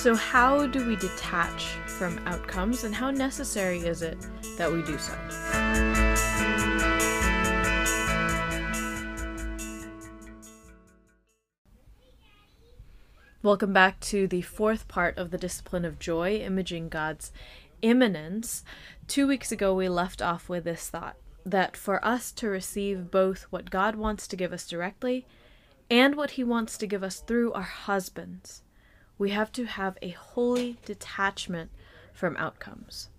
So, how do we detach from outcomes, and how necessary is it that we do so? Welcome back to the fourth part of the discipline of joy, imaging God's immanence. Two weeks ago, we left off with this thought that for us to receive both what God wants to give us directly and what He wants to give us through our husbands, we have to have a holy detachment from outcomes.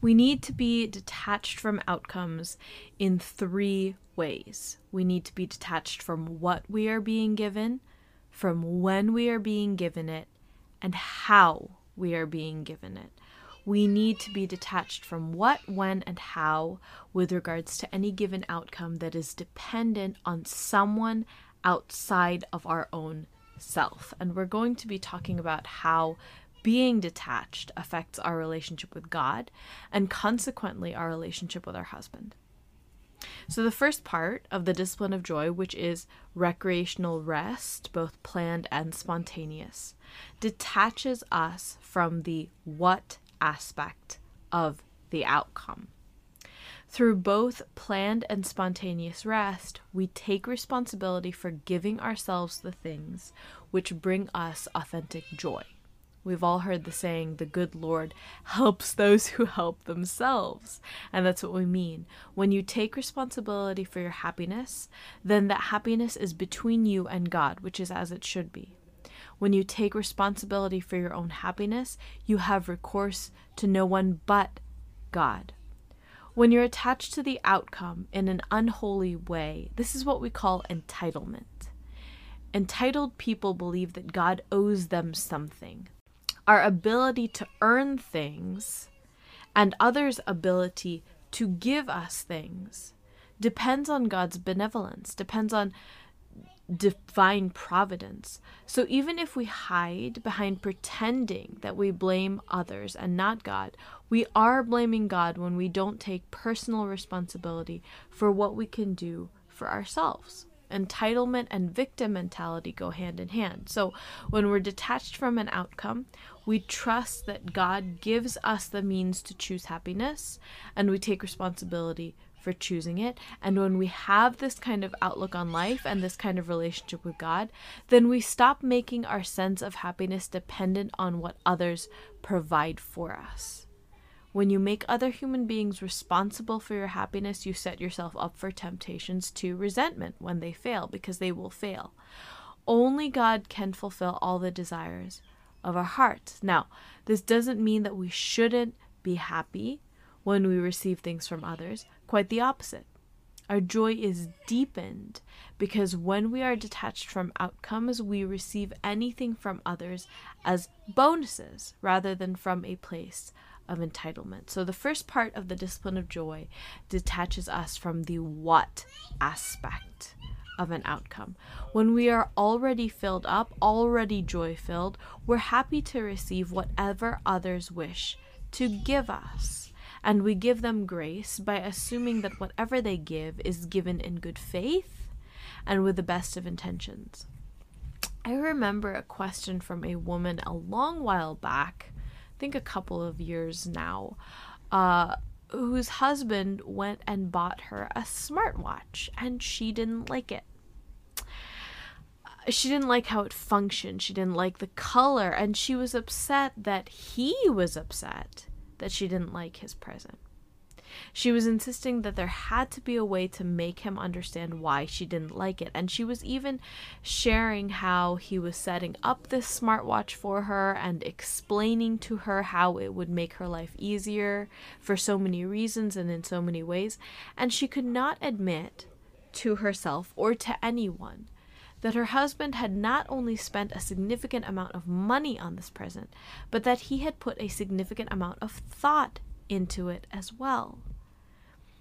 We need to be detached from outcomes in three ways. We need to be detached from what we are being given, from when we are being given it, and how we are being given it. We need to be detached from what, when, and how with regards to any given outcome that is dependent on someone outside of our own self. And we're going to be talking about how being detached affects our relationship with God and consequently our relationship with our husband. So, the first part of the discipline of joy, which is recreational rest, both planned and spontaneous, detaches us from the what aspect of the outcome. Through both planned and spontaneous rest, we take responsibility for giving ourselves the things which bring us authentic joy. We've all heard the saying, the good Lord helps those who help themselves. And that's what we mean. When you take responsibility for your happiness, then that happiness is between you and God, which is as it should be. When you take responsibility for your own happiness, you have recourse to no one but God. When you're attached to the outcome in an unholy way, this is what we call entitlement. Entitled people believe that God owes them something. Our ability to earn things and others' ability to give us things depends on God's benevolence, depends on divine providence. So even if we hide behind pretending that we blame others and not God, we are blaming God when we don't take personal responsibility for what we can do for ourselves. Entitlement and victim mentality go hand in hand. So when we're detached from an outcome, we trust that God gives us the means to choose happiness and we take responsibility for choosing it. And when we have this kind of outlook on life and this kind of relationship with God, then we stop making our sense of happiness dependent on what others provide for us. When you make other human beings responsible for your happiness, you set yourself up for temptations to resentment when they fail, because they will fail. Only God can fulfill all the desires of our hearts. Now, this doesn't mean that we shouldn't be happy when we receive things from others, quite the opposite. Our joy is deepened because when we are detached from outcomes, we receive anything from others as bonuses rather than from a place of entitlement. So, the first part of the discipline of joy detaches us from the what aspect of an outcome. When we are already filled up, already joy filled, we're happy to receive whatever others wish to give us and we give them grace by assuming that whatever they give is given in good faith and with the best of intentions. I remember a question from a woman a long while back, I think a couple of years now, uh, whose husband went and bought her a smartwatch and she didn't like it she didn't like how it functioned. She didn't like the color, and she was upset that he was upset that she didn't like his present. She was insisting that there had to be a way to make him understand why she didn't like it. And she was even sharing how he was setting up this smartwatch for her and explaining to her how it would make her life easier for so many reasons and in so many ways. And she could not admit to herself or to anyone that her husband had not only spent a significant amount of money on this present, but that he had put a significant amount of thought into it as well.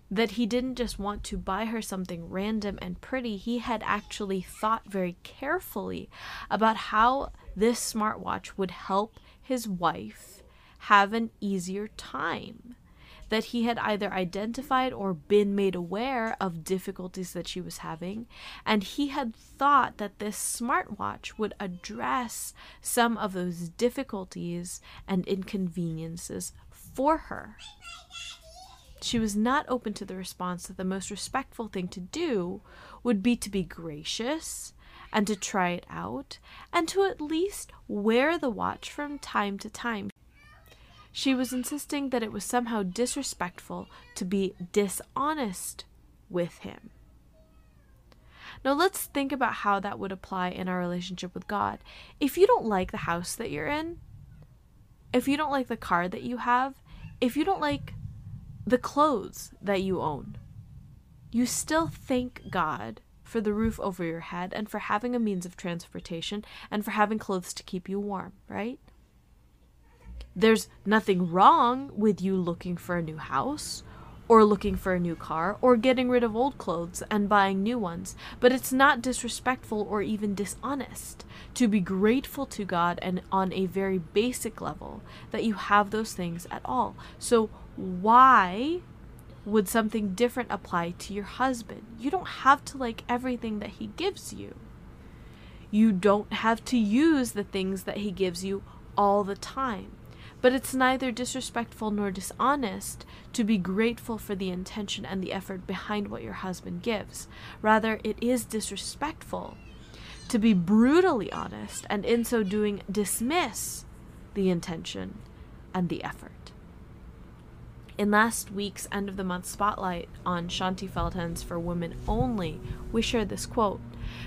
That he didn't just want to buy her something random and pretty, he had actually thought very carefully about how this smartwatch would help his wife have an easier time that he had either identified or been made aware of difficulties that she was having, and he had thought that this smartwatch would address some of those difficulties and inconveniences for her. She was not open to the response that the most respectful thing to do would be to be gracious and to try it out and to at least wear the watch from time to time. She was insisting that it was somehow disrespectful to be dishonest with him. Now let's think about how that would apply in our relationship with God. If you don't like the house that you're in, if you don't like the car that you have, if you don't like the clothes that you own, you still thank God for the roof over your head and for having a means of transportation and for having clothes to keep you warm, right? There's nothing wrong with you looking for a new house or looking for a new car or getting rid of old clothes and buying new ones, but it's not disrespectful or even dishonest to be grateful to God and on a very basic level that you have those things at all. So, why would something different apply to your husband? You don't have to like everything that he gives you. You don't have to use the things that he gives you all the time. But it's neither disrespectful nor dishonest to be grateful for the intention and the effort behind what your husband gives. Rather, it is disrespectful to be brutally honest and in so doing dismiss the intention and the effort. In last week's end of the month spotlight on Shaunti Feldhahn for Women Only, we shared this quote.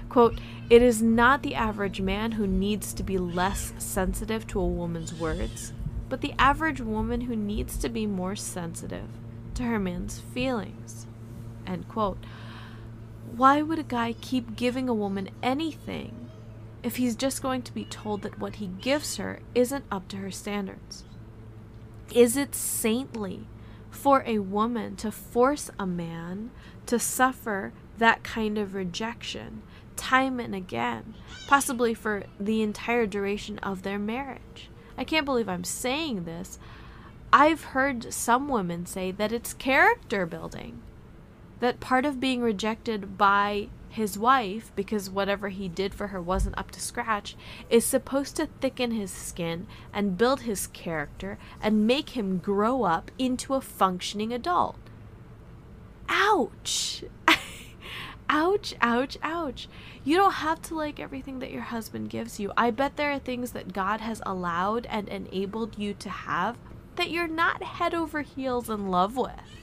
Quote, It is not the average man who needs to be less sensitive to a woman's words, but the average woman who needs to be more sensitive to her man's feelings. End quote. Why would a guy keep giving a woman anything if he's just going to be told that what he gives her isn't up to her standards? Is it saintly for a woman to force a man to suffer that kind of rejection time and again, possibly for the entire duration of their marriage. I can't believe I'm saying this. I've heard some women say that it's character building. That part of being rejected by his wife, because whatever he did for her wasn't up to scratch, is supposed to thicken his skin and build his character and make him grow up into a functioning adult. Ouch! ouch, ouch, ouch. You don't have to like everything that your husband gives you. I bet there are things that God has allowed and enabled you to have that you're not head over heels in love with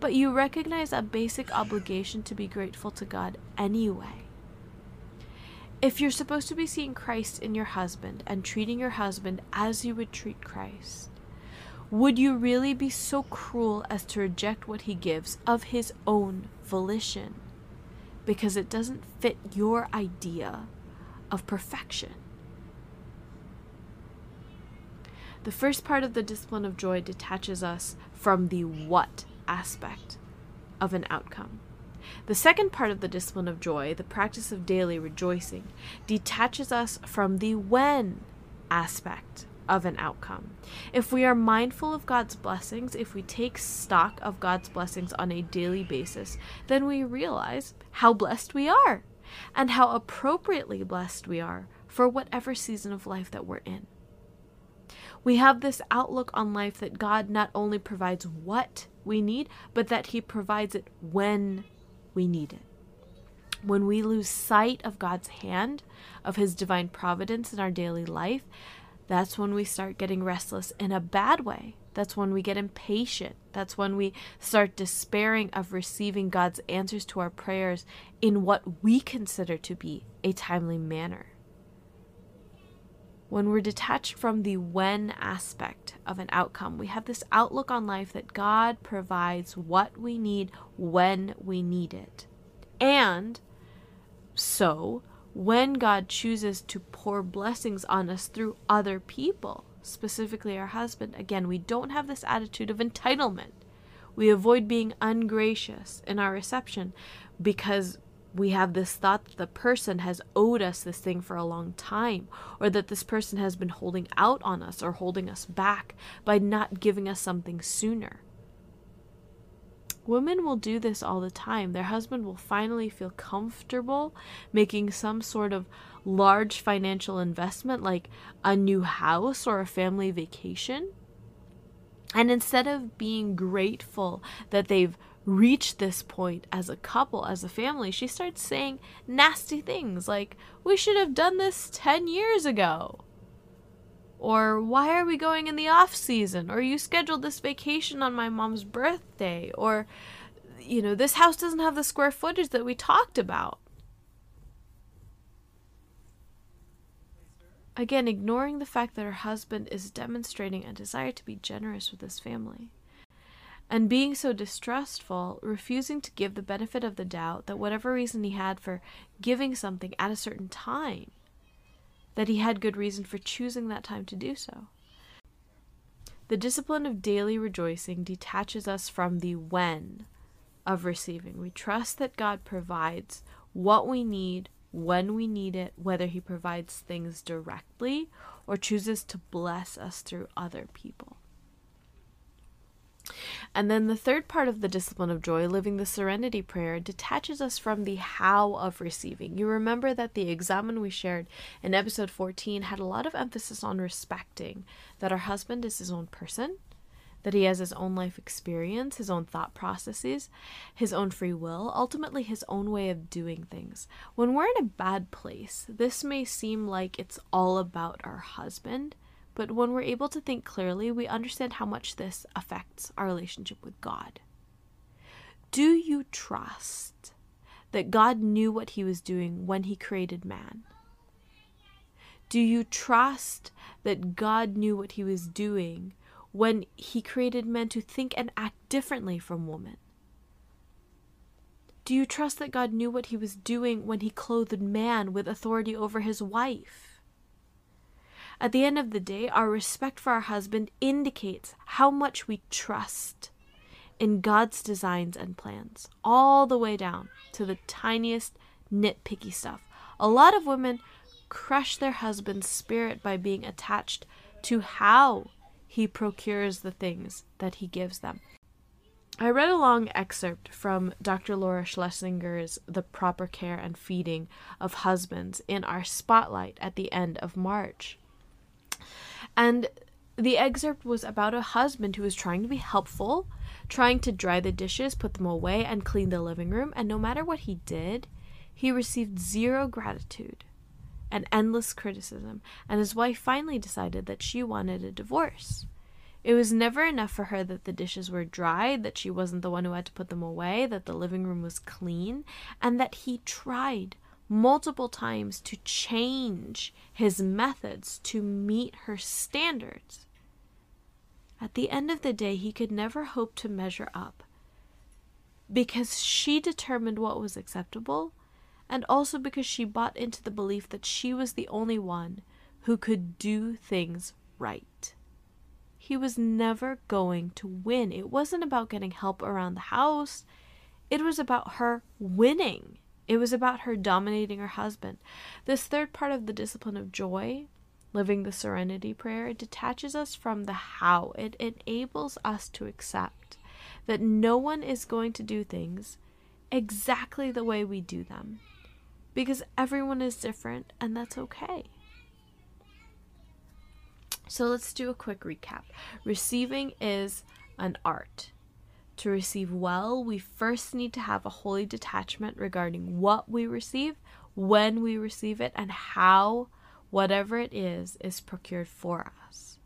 but you recognize a basic obligation to be grateful to God anyway. If you're supposed to be seeing Christ in your husband and treating your husband as you would treat Christ, would you really be so cruel as to reject what he gives of his own volition because it doesn't fit your idea of perfection? The first part of the discipline of joy detaches us from the what aspect of an outcome. The second part of the discipline of joy, the practice of daily rejoicing, detaches us from the when aspect of an outcome. If we are mindful of God's blessings, if we take stock of God's blessings on a daily basis, then we realize how blessed we are and how appropriately blessed we are for whatever season of life that we're in. We have this outlook on life that God not only provides what we need, but that He provides it when we need it. When we lose sight of God's hand, of His divine providence in our daily life, that's when we start getting restless in a bad way. That's when we get impatient. That's when we start despairing of receiving God's answers to our prayers in what we consider to be a timely manner when we're detached from the when aspect of an outcome, we have this outlook on life that God provides what we need when we need it. And so, when God chooses to pour blessings on us through other people, specifically our husband, again, we don't have this attitude of entitlement. We avoid being ungracious in our reception because we have this thought that the person has owed us this thing for a long time, or that this person has been holding out on us or holding us back by not giving us something sooner. Women will do this all the time. Their husband will finally feel comfortable making some sort of large financial investment like a new house or a family vacation. And instead of being grateful that they've reached this point as a couple, as a family, she starts saying nasty things like, We should have done this 10 years ago. Or, Why are we going in the off season? Or, You scheduled this vacation on my mom's birthday. Or, You know, this house doesn't have the square footage that we talked about. Again, ignoring the fact that her husband is demonstrating a desire to be generous with his family. And being so distrustful, refusing to give the benefit of the doubt that whatever reason he had for giving something at a certain time, that he had good reason for choosing that time to do so. The discipline of daily rejoicing detaches us from the when of receiving. We trust that God provides what we need when we need it, whether He provides things directly or chooses to bless us through other people. And then the third part of the discipline of joy, living the serenity prayer, detaches us from the how of receiving. You remember that the examen we shared in episode 14 had a lot of emphasis on respecting that our husband is his own person, that he has his own life experience, his own thought processes, his own free will, ultimately his own way of doing things. When we're in a bad place, this may seem like it's all about our husband, but when we're able to think clearly, we understand how much this affects our relationship with God. Do you trust that God knew what he was doing when he created man? Do you trust that God knew what he was doing when he created men to think and act differently from women? Do you trust that God knew what he was doing when he clothed man with authority over his wife? At the end of the day, our respect for our husband indicates how much we trust in God's designs and plans, all the way down to the tiniest nitpicky stuff. A lot of women crush their husband's spirit by being attached to how he procures the things that he gives them. I read a long excerpt from Dr. Laura Schlesinger's The Proper Care and Feeding of Husbands in our spotlight at the end of March. And the excerpt was about a husband who was trying to be helpful, trying to dry the dishes, put them away, and clean the living room, and no matter what he did, he received zero gratitude and endless criticism, and his wife finally decided that she wanted a divorce. It was never enough for her that the dishes were dried, that she wasn't the one who had to put them away, that the living room was clean, and that he tried multiple times to change his methods to meet her standards. At the end of the day, he could never hope to measure up because she determined what was acceptable and also because she bought into the belief that she was the only one who could do things right. He was never going to win. It wasn't about getting help around the house, it was about her winning. It was about her dominating her husband. This third part of the discipline of joy, living the serenity prayer, it detaches us from the how. It enables us to accept that no one is going to do things exactly the way we do them because everyone is different and that's okay. So let's do a quick recap. Receiving is an art. To receive well, we first need to have a holy detachment regarding what we receive, when we receive it, and how whatever it is is procured for us.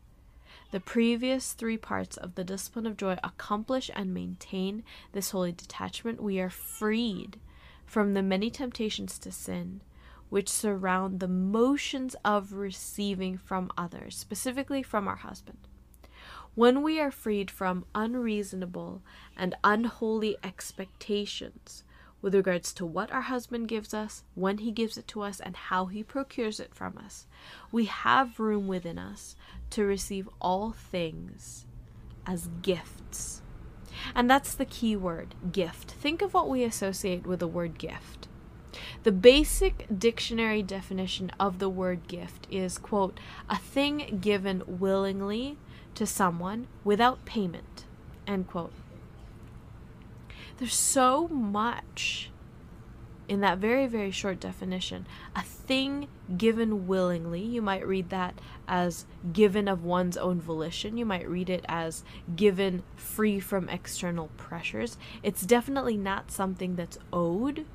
The previous three parts of the discipline of joy accomplish and maintain this holy detachment. We are freed from the many temptations to sin which surround the motions of receiving from others, specifically from our husband. When we are freed from unreasonable and unholy expectations with regards to what our husband gives us, when he gives it to us, and how he procures it from us, we have room within us to receive all things as gifts and that's the key word gift. Think of what we associate with the word gift. The basic dictionary definition of the word gift is, quote, a thing given willingly to someone without payment, end quote. There's so much in that very, very short definition. A thing given willingly, you might read that as given of one's own volition. You might read it as given free from external pressures. It's definitely not something that's owed.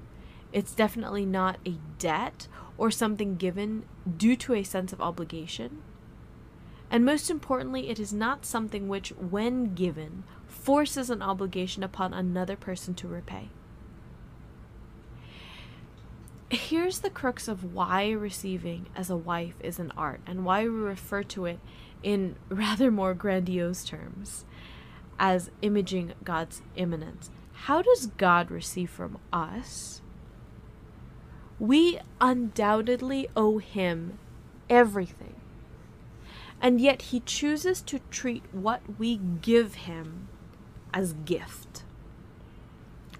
It's definitely not a debt or something given due to a sense of obligation. And most importantly, it is not something which, when given, forces an obligation upon another person to repay. Here's the crux of why receiving as a wife is an art and why we refer to it in rather more grandiose terms as imaging God's immanence. How does God receive from us? We undoubtedly owe Him everything. And yet He chooses to treat what we give Him as gift.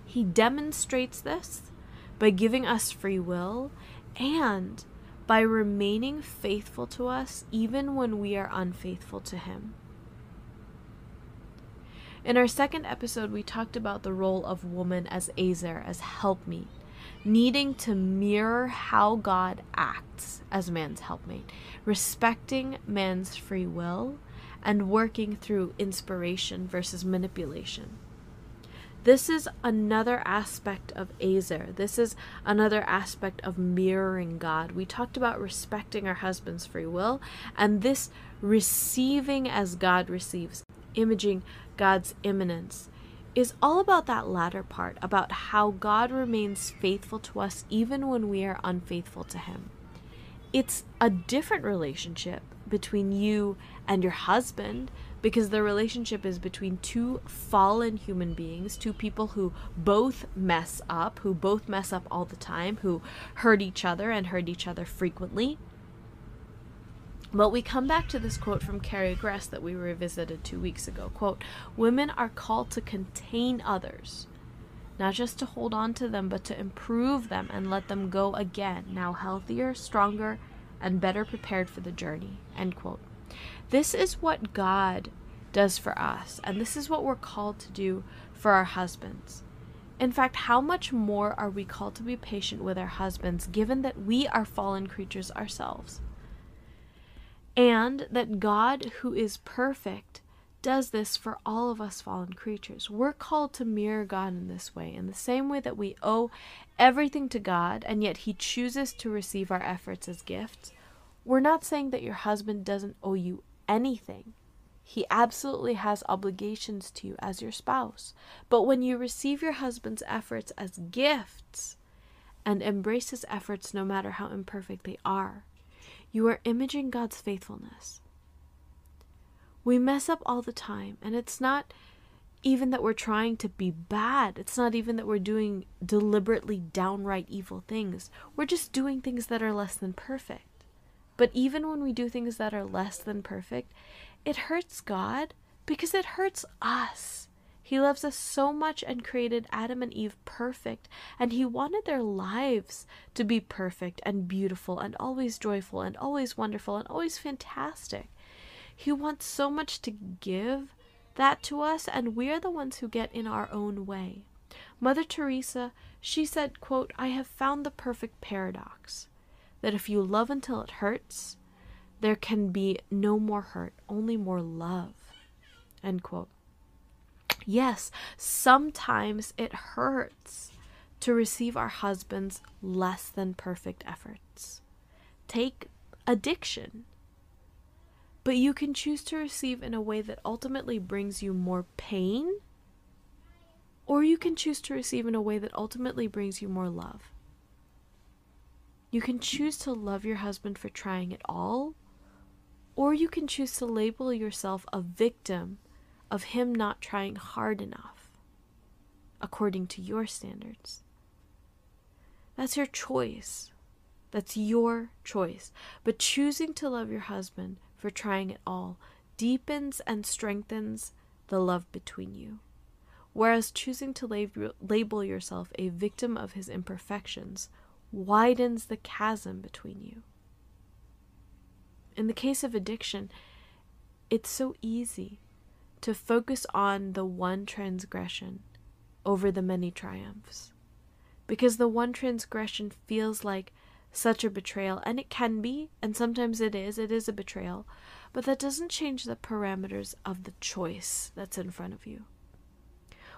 He demonstrates this by giving us free will and by remaining faithful to us even when we are unfaithful to Him. In our second episode, we talked about the role of woman as Ezer, as helpmeet, needing to mirror how God acts as man's helpmate, respecting man's free will, and working through inspiration versus manipulation. This is another aspect of Ezer. This is another aspect of mirroring God. We talked about respecting our husband's free will, and this receiving as God receives, imaging God's immanence, is all about that latter part, about how God remains faithful to us even when we are unfaithful to Him. It's a different relationship between you and your husband because the relationship is between two fallen human beings, two people who both mess up, who both mess up all the time, who hurt each other and hurt each other frequently. But we come back to this quote from Carrie Gress that we revisited two weeks ago. Quote, Women are called to contain others, not just to hold on to them, but to improve them and let them go again, now healthier, stronger, and better prepared for the journey. End quote. This is what God does for us, and this is what we're called to do for our husbands. In fact, how much more are we called to be patient with our husbands, given that we are fallen creatures ourselves? And that God, who is perfect, does this for all of us fallen creatures. We're called to mirror God in this way, in the same way that we owe everything to God, and yet He chooses to receive our efforts as gifts. We're not saying that your husband doesn't owe you anything. He absolutely has obligations to you as your spouse. But when you receive your husband's efforts as gifts and embrace his efforts no matter how imperfect they are, you are imaging God's faithfulness. We mess up all the time, and it's not even that we're trying to be bad. It's not even that we're doing deliberately downright evil things. We're just doing things that are less than perfect. But even when we do things that are less than perfect, it hurts God because it hurts us. He loves us so much and created Adam and Eve perfect, and He wanted their lives to be perfect and beautiful and always joyful and always wonderful and always fantastic. He wants so much to give that to us, and we are the ones who get in our own way. Mother Teresa, she said, quote, I have found the perfect paradox that if you love until it hurts, there can be no more hurt, only more love. End quote. Yes, sometimes it hurts to receive our husband's less than perfect efforts. Take addiction. But you can choose to receive in a way that ultimately brings you more pain, or you can choose to receive in a way that ultimately brings you more love. You can choose to love your husband for trying it all, or you can choose to label yourself a victim of him not trying hard enough, according to your standards. That's your choice. That's your choice. But choosing to love your husband for trying it all deepens and strengthens the love between you. Whereas choosing to lab- label yourself a victim of his imperfections widens the chasm between you. In the case of addiction, it's so easy to focus on the one transgression over the many triumphs. Because the one transgression feels like such a betrayal, and it can be, and sometimes it is, it is a betrayal, but that doesn't change the parameters of the choice that's in front of you.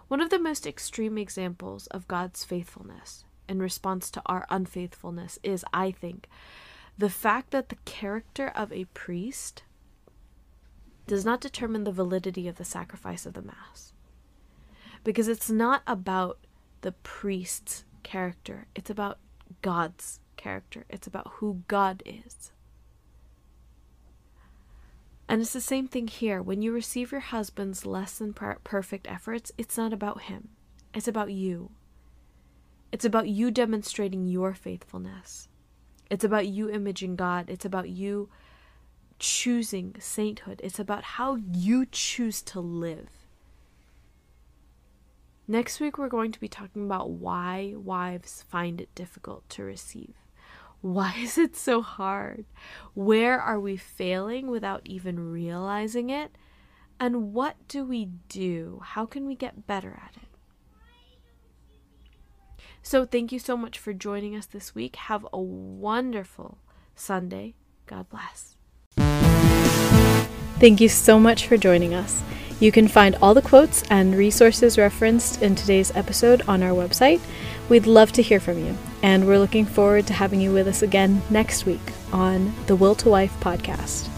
One of the most extreme examples of God's faithfulness in response to our unfaithfulness is, I think, the fact that the character of a priest does not determine the validity of the sacrifice of the Mass. Because it's not about the priest's character, it's about God's character, it's about who God is. And it's the same thing here. When you receive your husband's less than perfect efforts, it's not about him, it's about you. It's about you demonstrating your faithfulness. It's about you imaging God. It's about you choosing sainthood. It's about how you choose to live. Next week, we're going to be talking about why wives find it difficult to receive. Why is it so hard? Where are we failing without even realizing it? And what do we do? How can we get better at it? So, thank you so much for joining us this week. Have a wonderful Sunday. God bless. Thank you so much for joining us. You can find all the quotes and resources referenced in today's episode on our website. We'd love to hear from you, and we're looking forward to having you with us again next week on the Will to Wife podcast.